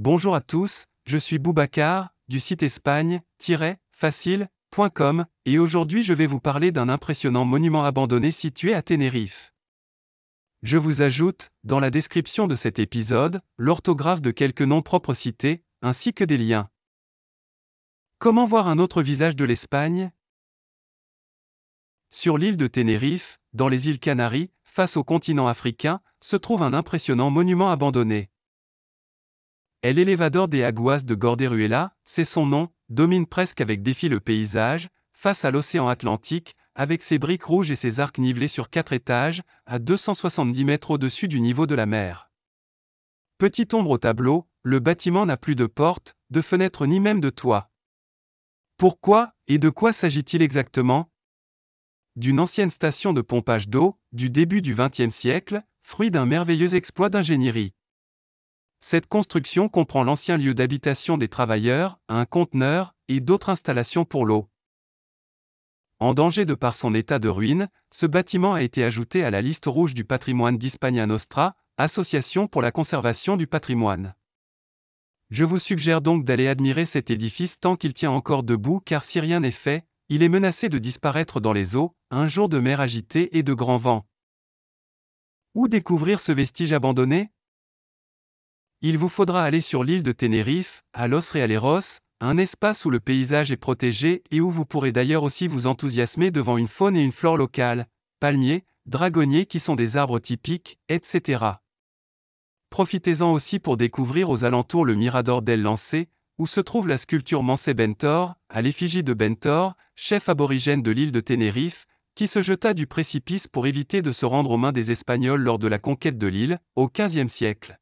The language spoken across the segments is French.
Bonjour à tous, je suis Boubacar, du site espagne-facile.com, et aujourd'hui je vais vous parler d'un impressionnant monument abandonné situé à Tenerife. Je vous ajoute, dans la description de cet épisode, l'orthographe de quelques noms propres cités, ainsi que des liens. Comment voir un autre visage de l'Espagne? Sur l'île de Tenerife, dans les îles Canaries, face au continent africain, se trouve un impressionnant monument abandonné. El Elevador des Aguas de Gorderuela, c'est son nom, domine presque avec défi le paysage, face à l'océan Atlantique, avec ses briques rouges et ses arcs nivelés sur quatre étages, à 270 mètres au-dessus du niveau de la mer. Petite ombre au tableau, le bâtiment n'a plus de porte, de fenêtre ni même de toit. Pourquoi et de quoi s'agit-il exactement? D'une ancienne station de pompage d'eau, du début du XXe siècle, fruit d'un merveilleux exploit d'ingénierie. Cette construction comprend l'ancien lieu d'habitation des travailleurs, un conteneur et d'autres installations pour l'eau. En danger de par son état de ruine, ce bâtiment a été ajouté à la liste rouge du patrimoine d'Hispania Nostra, association pour la conservation du patrimoine. Je vous suggère donc d'aller admirer cet édifice tant qu'il tient encore debout car si rien n'est fait, il est menacé de disparaître dans les eaux, un jour de mer agitée et de grands vents. Où découvrir ce vestige abandonné? Il vous faudra aller sur l'île de Tenerife, à Los Realeros, un espace où le paysage est protégé et où vous pourrez d'ailleurs aussi vous enthousiasmer devant une faune et une flore locales, palmiers, dragonniers qui sont des arbres typiques, etc. Profitez-en aussi pour découvrir aux alentours le Mirador del Lancé, où se trouve la sculpture Mansé Bentor, à l'effigie de Bentor, chef aborigène de l'île de Tenerife, qui se jeta du précipice pour éviter de se rendre aux mains des Espagnols lors de la conquête de l'île, au XVe siècle.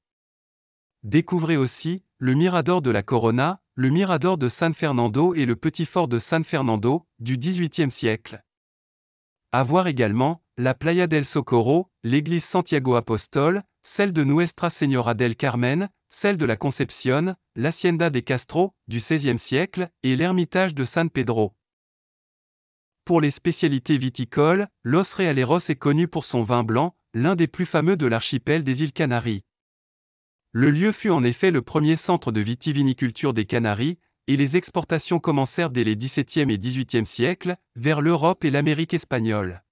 Découvrez aussi le Mirador de la Corona, le Mirador de San Fernando et le Petit Fort de San Fernando, du XVIIIe siècle. À voir également la Playa del Socorro, l'église Santiago Apostol, celle de Nuestra Señora del Carmen, celle de la Concepción, l'Hacienda de Castro, du XVIe siècle, et l'ermitage de San Pedro. Pour les spécialités viticoles, Los Realeros est connu pour son vin blanc, l'un des plus fameux de l'archipel des îles Canaries. Le lieu fut en effet le premier centre de vitiviniculture des Canaries, et les exportations commencèrent dès les XVIIe et XVIIIe siècles, vers l'Europe et l'Amérique espagnole.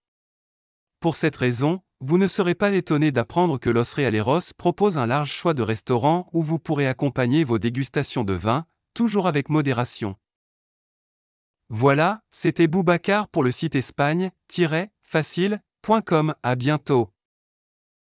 Pour cette raison, vous ne serez pas étonné d'apprendre que Los Realeros propose un large choix de restaurants où vous pourrez accompagner vos dégustations de vin, toujours avec modération. Voilà, c'était Boubacar pour le site espagne-facile.com. À bientôt.